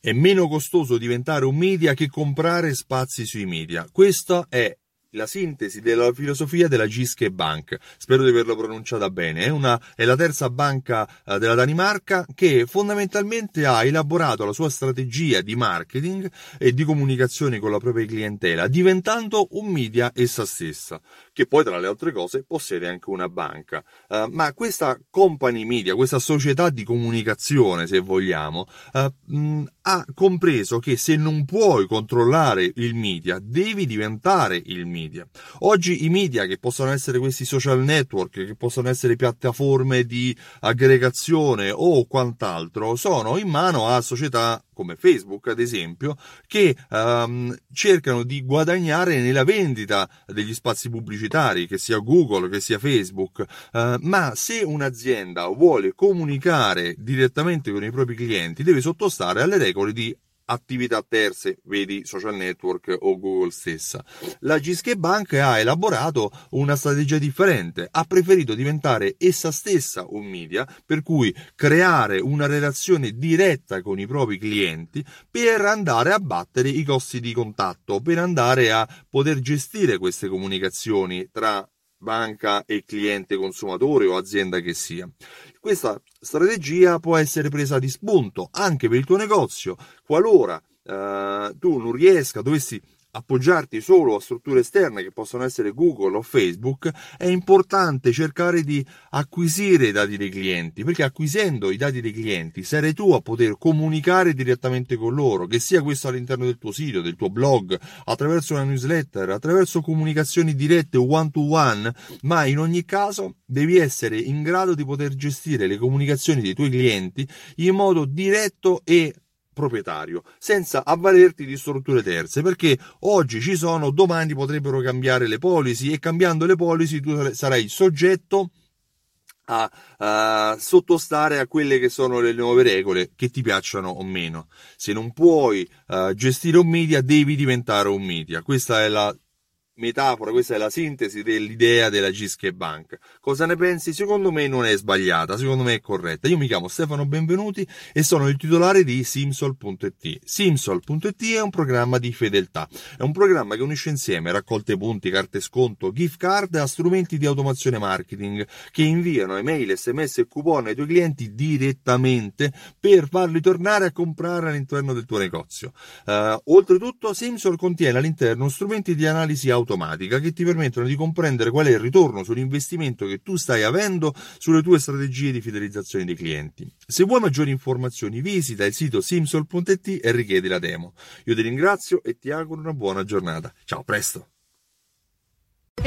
È meno costoso diventare un media che comprare spazi sui media. Questa è la sintesi della filosofia della Giske Bank. Spero di averla pronunciata bene. È, una, è la terza banca eh, della Danimarca che fondamentalmente ha elaborato la sua strategia di marketing e di comunicazione con la propria clientela, diventando un media essa stessa, che poi tra le altre cose possiede anche una banca. Uh, ma questa company media, questa società di comunicazione, se vogliamo, uh, mh, ha compreso che se non puoi controllare il media, devi diventare il media. Oggi i media, che possono essere questi social network, che possono essere piattaforme di aggregazione o quant'altro, sono in mano a società come Facebook ad esempio, che um, cercano di guadagnare nella vendita degli spazi pubblicitari, che sia Google, che sia Facebook, uh, ma se un'azienda vuole comunicare direttamente con i propri clienti, deve sottostare alle regole di attività terze, vedi social network o Google stessa. La Giske Bank ha elaborato una strategia differente, ha preferito diventare essa stessa un media, per cui creare una relazione diretta con i propri clienti per andare a battere i costi di contatto, per andare a poter gestire queste comunicazioni tra banca e cliente consumatore o azienda che sia. Questa strategia può essere presa di spunto anche per il tuo negozio qualora eh, tu non riesca, dovessi appoggiarti solo a strutture esterne che possono essere Google o Facebook, è importante cercare di acquisire i dati dei clienti, perché acquisendo i dati dei clienti sarai tu a poter comunicare direttamente con loro, che sia questo all'interno del tuo sito, del tuo blog, attraverso una newsletter, attraverso comunicazioni dirette one to one, ma in ogni caso devi essere in grado di poter gestire le comunicazioni dei tuoi clienti in modo diretto e proprietario, senza avvalerti di strutture terze, perché oggi ci sono, domani potrebbero cambiare le policy e cambiando le policy tu sarai soggetto a, a sottostare a quelle che sono le nuove regole, che ti piacciono o meno. Se non puoi uh, gestire un media, devi diventare un media. Questa è la metafora, questa è la sintesi dell'idea della Giske Bank. Cosa ne pensi? Secondo me non è sbagliata, secondo me è corretta. Io mi chiamo Stefano Benvenuti e sono il titolare di Simsol.it. Simsol.it è un programma di fedeltà, è un programma che unisce insieme raccolte punti, carte sconto, gift card a strumenti di automazione marketing che inviano email, sms e coupon ai tuoi clienti direttamente per farli tornare a comprare all'interno del tuo negozio. Uh, oltretutto Simsol contiene all'interno strumenti di analisi automatica automatica che ti permettono di comprendere qual è il ritorno sull'investimento che tu stai avendo sulle tue strategie di fidelizzazione dei clienti. Se vuoi maggiori informazioni visita il sito simsol.it e richiedi la demo. Io ti ringrazio e ti auguro una buona giornata. Ciao, presto!